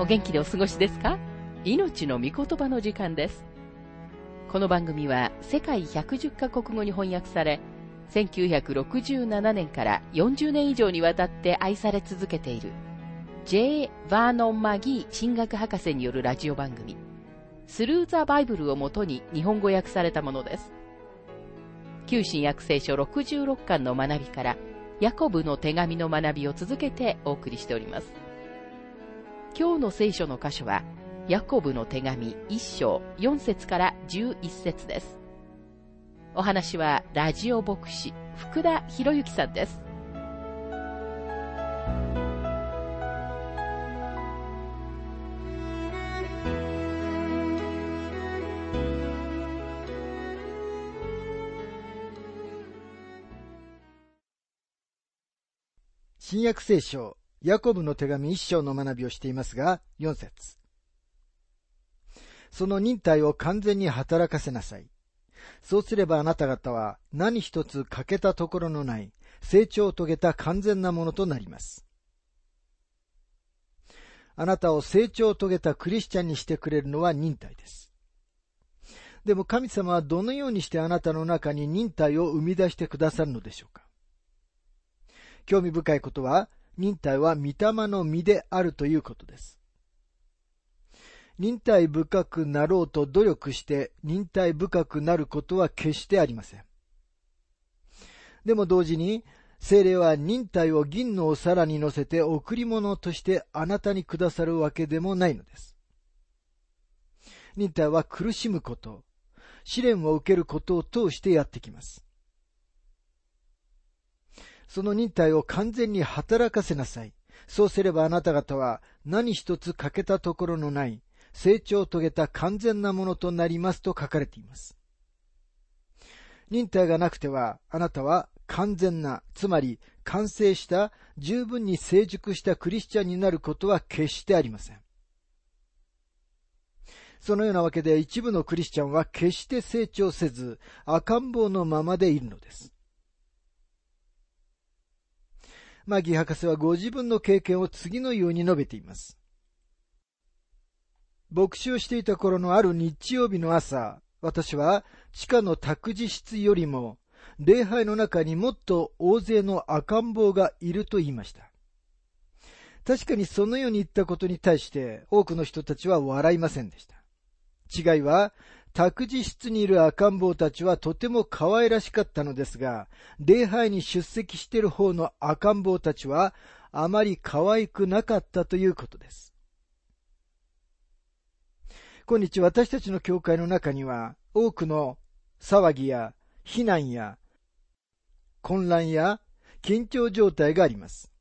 お元気でお過ごしですか？命の御言葉の時間です。この番組は世界110カ国語に翻訳され、1967年から40年以上にわたって愛され続けている J. バーノン・マギー神学博士によるラジオ番組、スルー・ザ・バイブルをもとに日本語訳されたものです。旧新約聖書66巻の学びから、ヤコブの手紙の学びを続けてお送りしております。今日の聖書の箇所は、ヤコブの手紙1章4節から11節です。お話は、ラジオ牧師、福田博之さんです。新約聖書、ヤコブの手紙一章の学びをしていますが、4節その忍耐を完全に働かせなさい。そうすればあなた方は何一つ欠けたところのない成長を遂げた完全なものとなります。あなたを成長を遂げたクリスチャンにしてくれるのは忍耐です。でも神様はどのようにしてあなたの中に忍耐を生み出してくださるのでしょうか興味深いことは、忍耐は御霊の実であるということです。忍耐深くなろうと努力して忍耐深くなることは決してありません。でも同時に、精霊は忍耐を銀のお皿に乗せて贈り物としてあなたにくださるわけでもないのです。忍耐は苦しむこと、試練を受けることを通してやってきます。その忍耐を完全に働かせなさい。そうすればあなた方は何一つ欠けたところのない成長を遂げた完全なものとなりますと書かれています。忍耐がなくてはあなたは完全な、つまり完成した十分に成熟したクリスチャンになることは決してありません。そのようなわけで一部のクリスチャンは決して成長せず赤ん坊のままでいるのです。マギ博士はご自分の経験を次のように述べています。牧師をしていた頃のある日曜日の朝、私は地下の託児室よりも礼拝の中にもっと大勢の赤ん坊がいると言いました。確かにそのように言ったことに対して多くの人たちは笑いませんでした。違いは託児室にいる赤ん坊たちはとても可愛らしかったのですが、礼拝に出席している方の赤ん坊たちはあまり可愛くなかったということです。今日私たちの教会の中には多くの騒ぎや非難や混乱や緊張状態があります。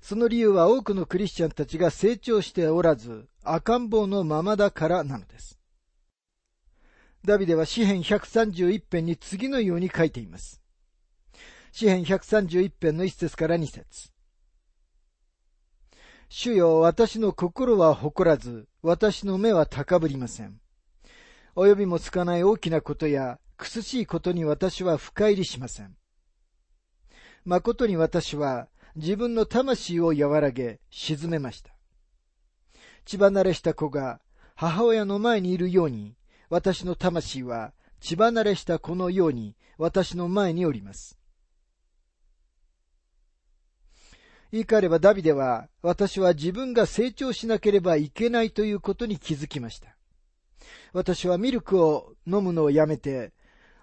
その理由は多くのクリスチャンたちが成長しておらず赤ん坊のままだからなのです。ダビデは詩編131編に次のように書いています。詩編131編の一節から二節主よ、私の心は誇らず、私の目は高ぶりません。及びもつかない大きなことや、苦しいことに私は深入りしません。誠に私は自分の魂を和らげ、沈めました。血離れした子が母親の前にいるように、私の魂は血離れした子のように私の前におります。言い換えればダビデは、私は自分が成長しなければいけないということに気づきました。私はミルクを飲むのをやめて、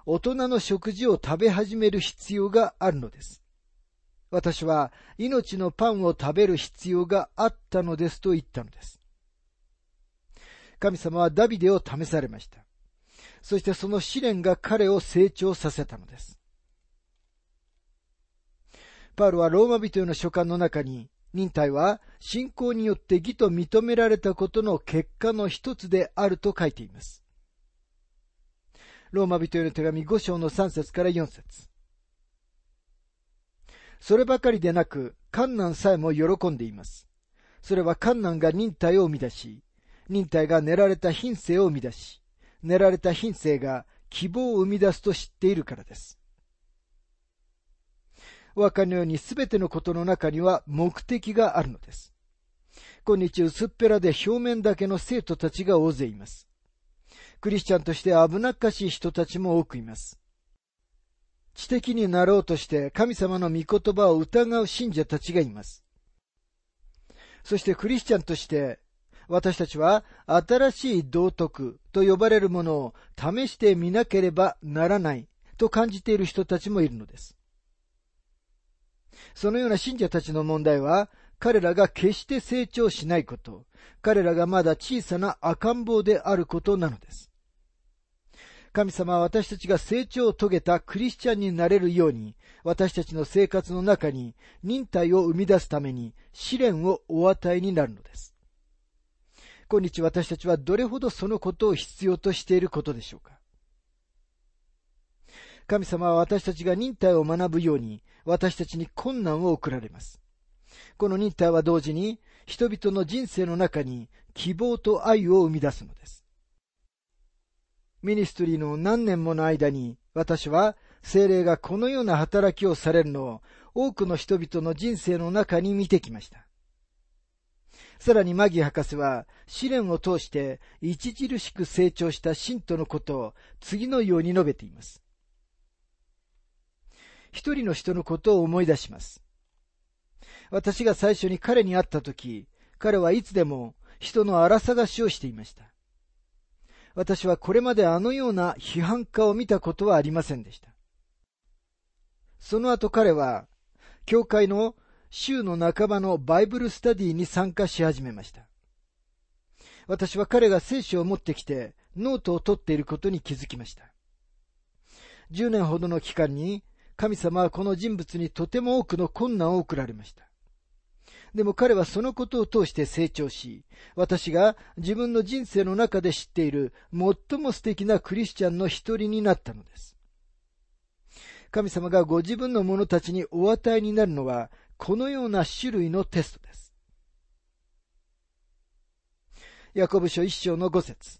大人の食事を食べ始める必要があるのです。私は命のパンを食べる必要があったのですと言ったのです。神様はダビデを試されました。そしてその試練が彼を成長させたのです。パウロはローマ人への書簡の中に、忍耐は信仰によって義と認められたことの結果の一つであると書いています。ローマ人への手紙5章の3節から4節そればかりでなく、観難さえも喜んでいます。それは観難が忍耐を生み出し、忍耐が練られた品性を生み出し、練られた品性が希望を生み出すと知っているからです。お分かりのように全てのことの中には目的があるのです。今日薄っぺらで表面だけの生徒たちが大勢います。クリスチャンとして危なっかしい人たちも多くいます。知的になろうとして神様の御言葉を疑う信者たちがいます。そしてクリスチャンとして私たちは新しい道徳と呼ばれるものを試してみなければならないと感じている人たちもいるのです。そのような信者たちの問題は、彼らが決して成長しないこと、彼らがまだ小さな赤ん坊であることなのです。神様は私たちが成長を遂げたクリスチャンになれるように、私たちの生活の中に忍耐を生み出すために試練をお与えになるのです。今日私たちはどれほどそのことを必要としていることでしょうか？神様は私たちが忍耐を学ぶように、私たちに困難を送られます。この忍耐は同時に、人々の人生の中に希望と愛を生み出すのです。ミニストリーの何年もの間に、私は精霊がこのような働きをされるのを多くの人々の人生の中に見てきました。さらにマギー博士は試練を通して著しく成長した信徒のことを次のように述べています。一人の人のことを思い出します。私が最初に彼に会った時、彼はいつでも人の荒探しをしていました。私はこれまであのような批判家を見たことはありませんでした。その後彼は、教会の週の半ばの Bible study に参加し始めました。私は彼が聖書を持ってきてノートを取っていることに気づきました。10年ほどの期間に神様はこの人物にとても多くの困難を送られました。でも彼はそのことを通して成長し、私が自分の人生の中で知っている最も素敵なクリスチャンの一人になったのです。神様がご自分の者たちにお与えになるのは、このような種類のテストです。ヤコブ書一章の五節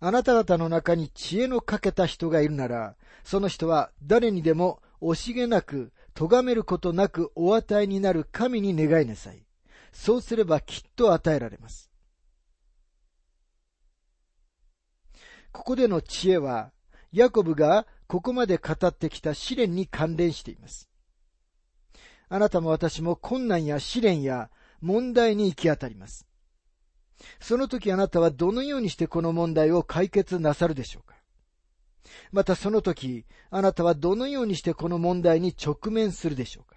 あなた方の中に知恵のかけた人がいるなら、その人は誰にでも惜しげなく咎めることなくお与えになる神に願いなさい。そうすればきっと与えられます。ここでの知恵は、ヤコブがここまで語ってきた試練に関連しています。あなたも私も困難や試練や問題に行き当たります。その時あなたはどのようにしてこの問題を解決なさるでしょうか？またその時、あなたはどのようにしてこの問題に直面するでしょうか？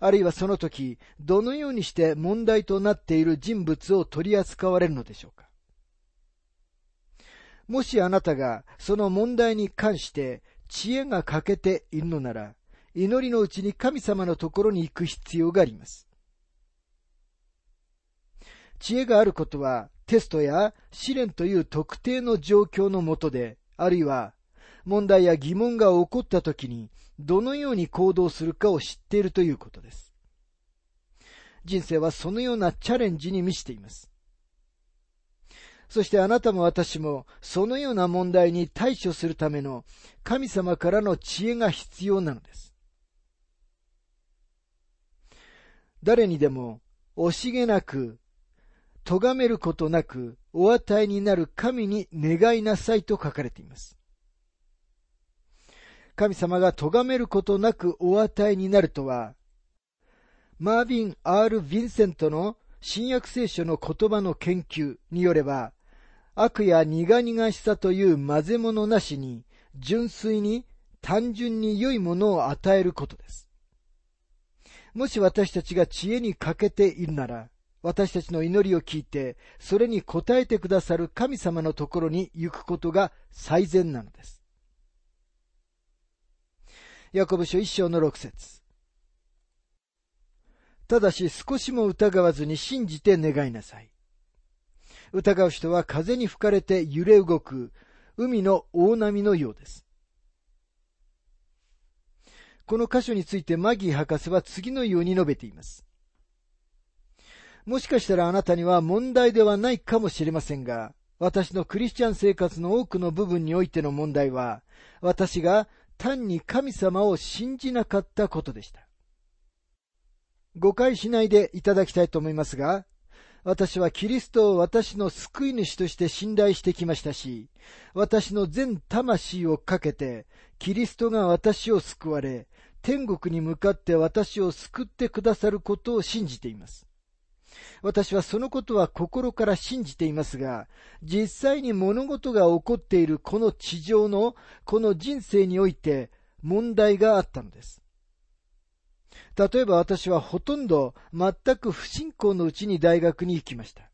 あるいはその時、どのようにして問題となっている人物を取り扱われるのでしょうか？もしあなたがその問題に関して知恵が欠けているのなら、祈りのうちに神様のところに行く必要があります。知恵があることは、テストや試練という特定の状況のもとであるいは問題や疑問が起こった時にどのように行動するかを知っているということです。人生はそのようなチャレンジに満ちています。そしてあなたも私もそのような問題に対処するための神様からの知恵が必要なのです。誰にでも惜しげなく咎めることなくお与えになる神に願いなさいと書かれています。神様が咎めることなくお与えになるとは、マービン・ R・ ヴィンセントの新約聖書の言葉の研究によれば、悪や苦々しさという混ぜ物なしに、純粋に単純に良いものを与えることです。もし私たちが知恵に欠けているなら、私たちの祈りを聞いて、それに応えてくださる神様のところに行くことが最善なのです。ヤコブ書一章の六節ただし少しも疑わずに信じて願いなさい。疑う人は風に吹かれて揺れ動く海の大波のようです。この箇所についてマギー博士は次のように述べています。もしかしたらあなたには問題ではないかもしれませんが、私のクリスチャン生活の多くの部分においての問題は、私が単に神様を信じなかったことでした。誤解しないでいただきたいと思いますが、私はキリストを私の救い主として信頼してきましたし、私の全魂をかけて、キリストが私を救われ、天国に向かって私を救ってくださることを信じています。私はそのことは心から信じていますが、実際に物事が起こっているこの地上のこの人生において問題があったのです。例えば私はほとんど全く不信仰のうちに大学に行きました。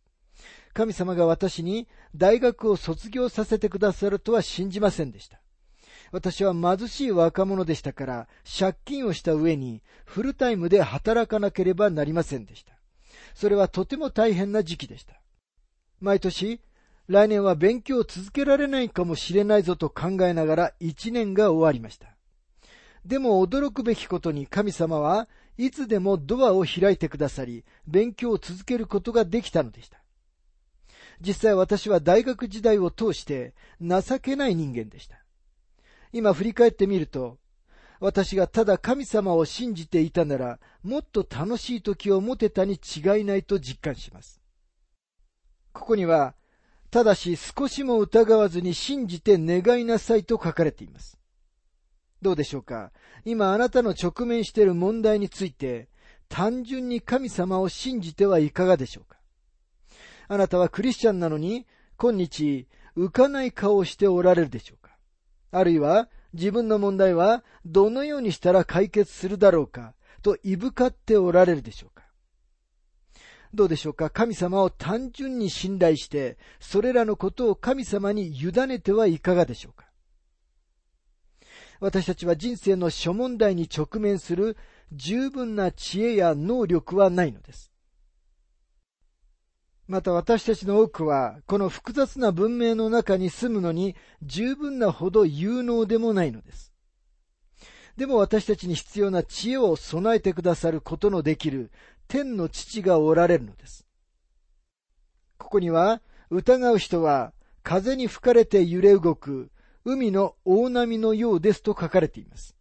神様が私に大学を卒業させてくださるとは信じませんでした。私は貧しい若者でしたから借金をした上にフルタイムで働かなければなりませんでした。それはとても大変な時期でした。毎年、来年は勉強を続けられないかもしれないぞと考えながら一年が終わりました。でも驚くべきことに神様はいつでもドアを開いてくださり、勉強を続けることができたのでした。実際私は大学時代を通して情けない人間でした。今振り返ってみると、私がただ神様を信じていたなら、もっと楽しい時を持てたに違いないと実感します。ここには、ただし少しも疑わずに信じて願いなさいと書かれています。どうでしょうか？今あなたの直面している問題について、単純に神様を信じてはいかがでしょうか？あなたはクリスチャンなのに、今日、浮かない顔をしておられるでしょうあるいは、自分の問題はどのようにしたら解決するだろうかといぶかっておられるでしょうか。どうでしょうか？神様を単純に信頼して、それらのことを神様に委ねてはいかがでしょうか？私たちは人生の諸問題に直面する十分な知恵や能力はないのです。また私たちの多くは、この複雑な文明の中に住むのに十分なほど有能でもないのです。でも私たちに必要な知恵を備えてくださることのできる天の父がおられるのです。ここには、疑う人は風に吹かれて揺れ動く海の大波のようですと書かれています。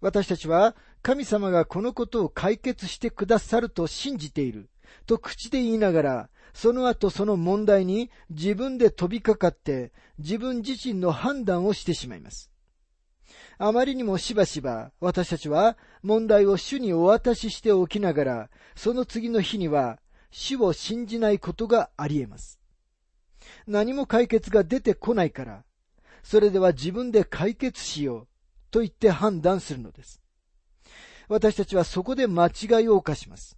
私たちは神様がこのことを解決してくださると信じていると口で言いながら、その後その問題に自分で飛びかかって自分自身の判断をしてしまいます。あまりにもしばしば私たちは問題を主にお渡ししておきながら、その次の日には主を信じないことがあり得ます。何も解決が出てこないから、それでは自分で解決しようと言って判断するのです。私たちはそこで間違いを犯します。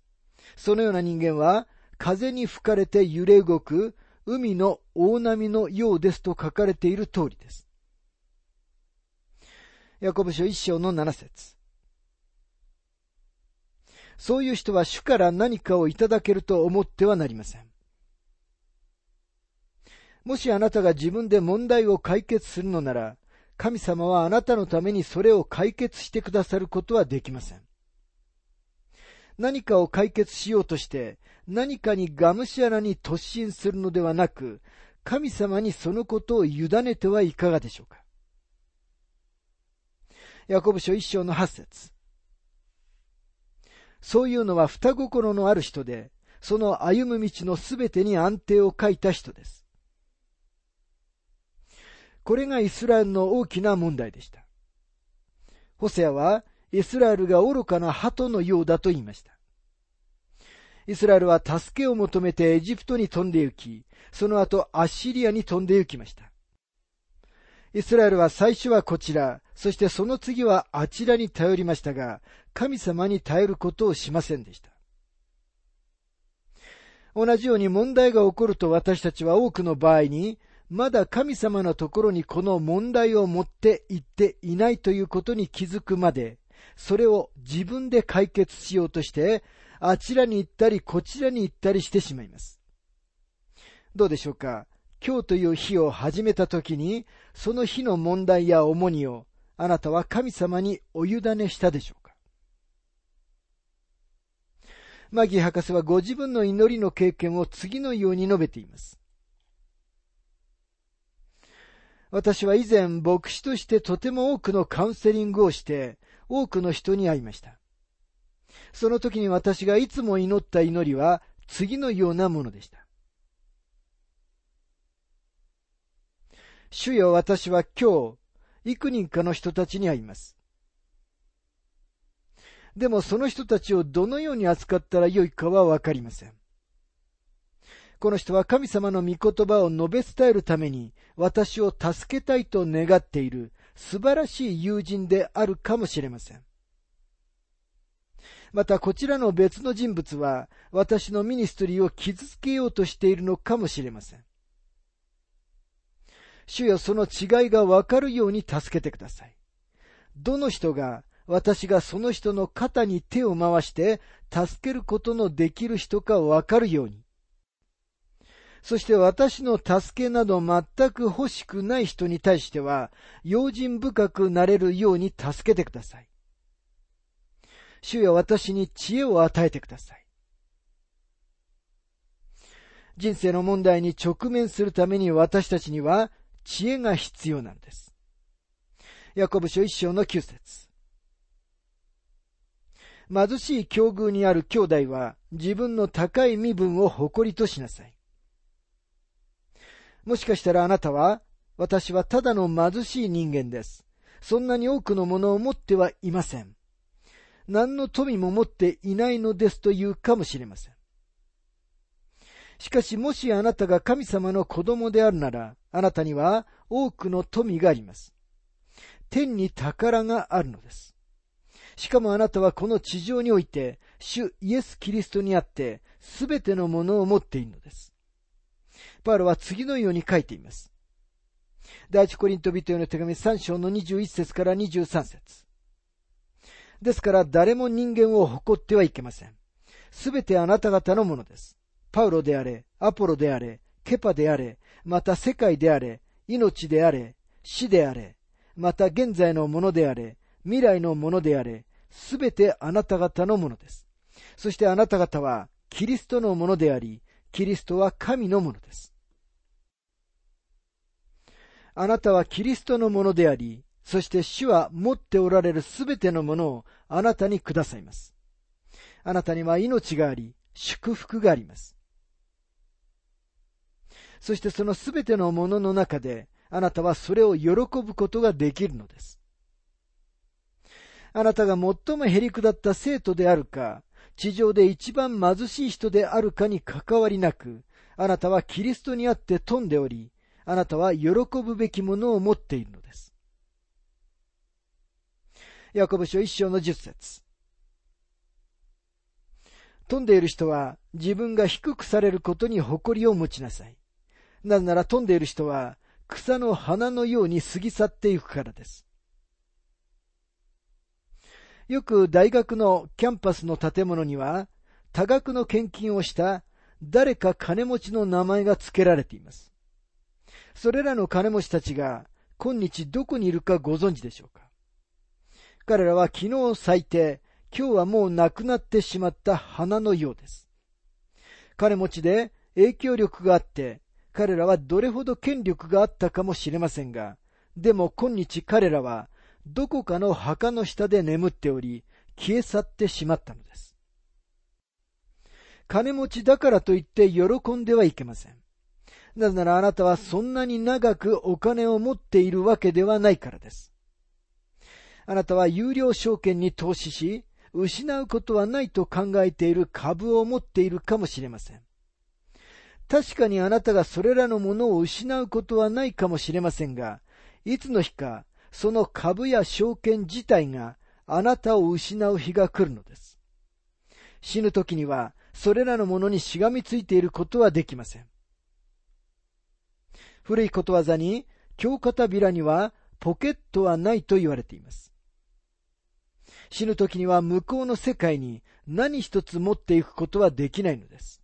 そのような人間は、風に吹かれて揺れ動く海の大波のようですと書かれている通りです。ヤコブ書一章の七節そういう人は主から何かをいただけると思ってはなりません。もしあなたが自分で問題を解決するのなら、神様はあなたのためにそれを解決してくださることはできません。何かを解決しようとして、何かにがむしゃらに突進するのではなく、神様にそのことを委ねてはいかがでしょうか。ヤコブ書一章の八節そういうのは双心のある人で、その歩む道のすべてに安定を書いた人です。これがイスラエルの大きな問題でした。ホセアはイスラエルが愚かな鳩のようだと言いました。イスラエルは助けを求めてエジプトに飛んで行き、その後アッシリアに飛んで行きました。イスラエルは最初はこちら、そしてその次はあちらに頼りましたが、神様に頼ることをしませんでした。同じように問題が起こると私たちは多くの場合に、まだ神様のところにこの問題を持って行っていないということに気づくまで、それを自分で解決しようとして、あちらに行ったりこちらに行ったりしてしまいます。どうでしょうか？今日という日を始めたときに、その日の問題や重荷をあなたは神様にお委ねしたでしょうか？マギー博士はご自分の祈りの経験を次のように述べています。私は以前牧師としてとても多くのカウンセリングをして、多くの人に会いました。その時に私がいつも祈った祈りは次のようなものでした。主よ私は今日、幾人かの人たちに会います。でもその人たちをどのように扱ったらよいかはわかりません。この人は神様の御言葉を述べ伝えるために私を助けたいと願っている素晴らしい友人であるかもしれません。またこちらの別の人物は私のミニストリーを傷つけようとしているのかもしれません。主よその違いがわかるように助けてください。どの人が私がその人の肩に手を回して助けることのできる人かわかるように。そして私の助けなど全く欲しくない人に対しては、用心深くなれるように助けてください。主よ私に知恵を与えてください。人生の問題に直面するために私たちには知恵が必要なんです。ヤコブ書一章の九節貧しい境遇にある兄弟は自分の高い身分を誇りとしなさい。もしかしたらあなたは、私はただの貧しい人間です。そんなに多くのものを持ってはいません。何の富も持っていないのですと言うかもしれません。しかしもしあなたが神様の子供であるなら、あなたには多くの富があります。天に宝があるのです。しかもあなたはこの地上において、主イエス・キリストにあって、すべてのものを持っているのです。パウロは次のように書いています。第一コリント人への手紙3章の21節から23節ですから誰も人間を誇ってはいけません。すべてあなた方のものです。パウロであれ、アポロであれ、ケパであれ、また世界であれ、命であれ、死であれ、また現在のものであれ、未来のものであれ、すべてあなた方のものです。そしてあなた方はキリストのものであり、キリストは神のものです。あなたはキリストのものであり、そして主は持っておられるすべてのものをあなたにくださいます。あなたには命があり、祝福があります。そしてそのすべてのものの中で、あなたはそれを喜ぶことができるのです。あなたが最もへりくだった生徒であるか、地上で一番貧しい人であるかに関わりなく、あなたはキリストにあって富んでおり、あなたは喜ぶべきものを持っているのです。ヤコブ書一章の十節飛んでいる人は自分が低くされることに誇りを持ちなさい。なぜなら飛んでいる人は草の花のように過ぎ去っていくからです。よく大学のキャンパスの建物には多額の献金をした誰か金持ちの名前が付けられています。それらの金持ちたちが今日どこにいるかご存知でしょうか？彼らは昨日咲いて、今日はもう亡くなってしまった花のようです。金持ちで影響力があって、彼らはどれほど権力があったかもしれませんが、でも今日彼らはどこかの墓の下で眠っており、消え去ってしまったのです。金持ちだからといって喜んではいけません。なぜならあなたはそんなに長くお金を持っているわけではないからです。あなたは有料証券に投資し、失うことはないと考えている株を持っているかもしれません。確かにあなたがそれらのものを失うことはないかもしれませんが、いつの日かその株や証券自体があなたを失う日が来るのです。死ぬ時にはそれらのものにしがみついていることはできません。古いことわざに、京片びらにはポケットはないと言われています。死ぬ時には向こうの世界に何一つ持っていくことはできないのです。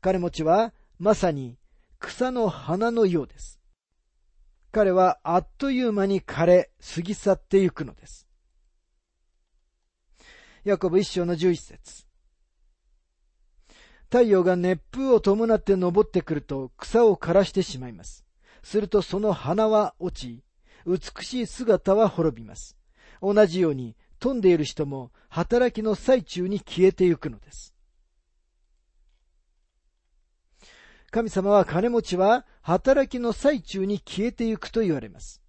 金持ちはまさに草の花のようです。彼はあっという間に枯れ、過ぎ去っていくのです。ヤコブ一章の十一節太陽が熱風を伴って昇ってくると草を枯らしてしまいます。するとその花は落ち、美しい姿は滅びます。同じように富んでいる人も働きの最中に消えてゆくのです。神様は金持ちは働きの最中に消えてゆくと言われます。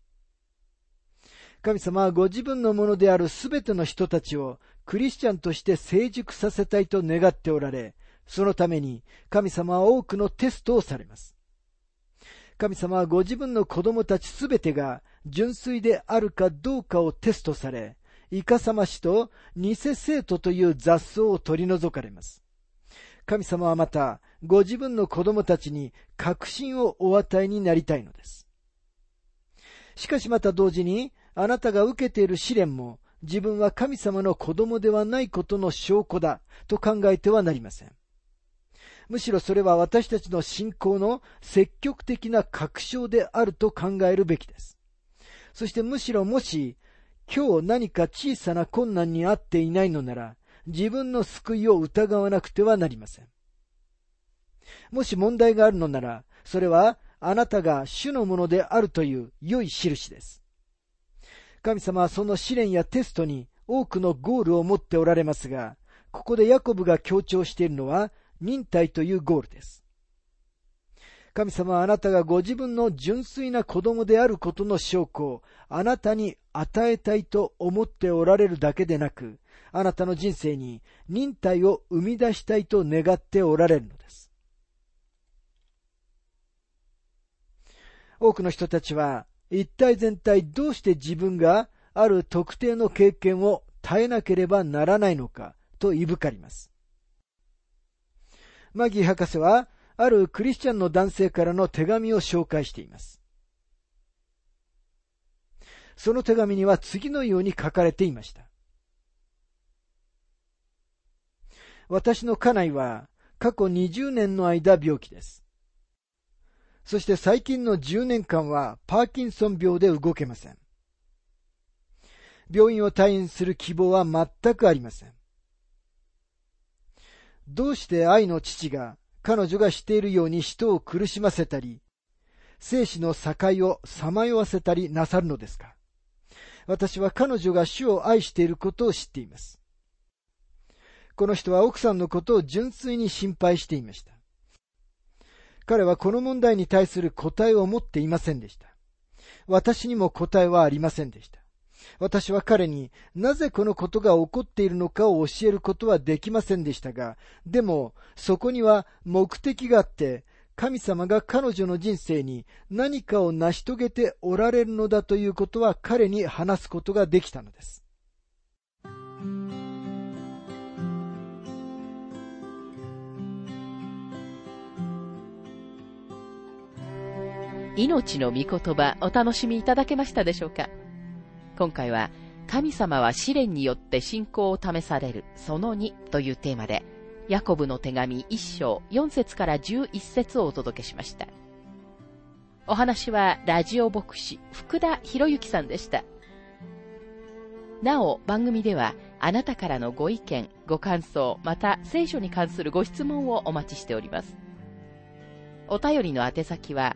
神様はご自分のものであるすべての人たちをクリスチャンとして成熟させたいと願っておられ、そのために神様は多くのテストをされます。神様はご自分の子供たちすべてが純粋であるかどうかをテストされ、イカサマしと偽生徒という雑草を取り除かれます。神様はまた、ご自分の子供たちに確信をお与えになりたいのです。しかしまた同時に、あなたが受けている試練も、自分は神様の子供ではないことの証拠だと考えてはなりません。むしろそれは私たちの信仰の積極的な確証であると考えるべきです。そしてむしろもし、今日何か小さな困難にあっていないのなら、自分の救いを疑わなくてはなりません。もし問題があるのなら、それはあなたが主のものであるという良い印です。神様はその試練やテストに多くのゴールを持っておられますが、ここでヤコブが強調しているのは忍耐というゴールです。神様はあなたがご自分の純粋な子供であることの証拠をあなたに与えたいと思っておられるだけでなく、あなたの人生に忍耐を生み出したいと願っておられるのです。多くの人たちは一体全体どうして自分がある特定の経験を耐えなければならないのかといぶかります。マギー博士は、あるクリスチャンの男性からの手紙を紹介しています。その手紙には次のように書かれていました。私の家内は過去20年の間病気です。そして最近の10年間はパーキンソン病で動けません。病院を退院する希望は全くありません。どうして愛の父が彼女がしているように人を苦しませたり、生死の境をさまよわせたりなさるのですか私は彼女が主を愛していることを知っています。この人は奥さんのことを純粋に心配していました。彼はこの問題に対する答えを持っていませんでした。私にも答えはありませんでした。私は彼になぜこのことが起こっているのかを教えることはできませんでしたが、でもそこには目的があって、神様が彼女の人生に何かを成し遂げておられるのだということは彼に話すことができたのです。命の御言葉お楽しみいただけましたでしょうか？今回は、神様は試練によって信仰を試される、その2というテーマで、ヤコブの手紙1章4節から11節をお届けしました。お話はラジオ牧師福田博之さんでした。なお、番組ではあなたからのご意見、ご感想、また聖書に関するご質問をお待ちしております。お便りの宛先は、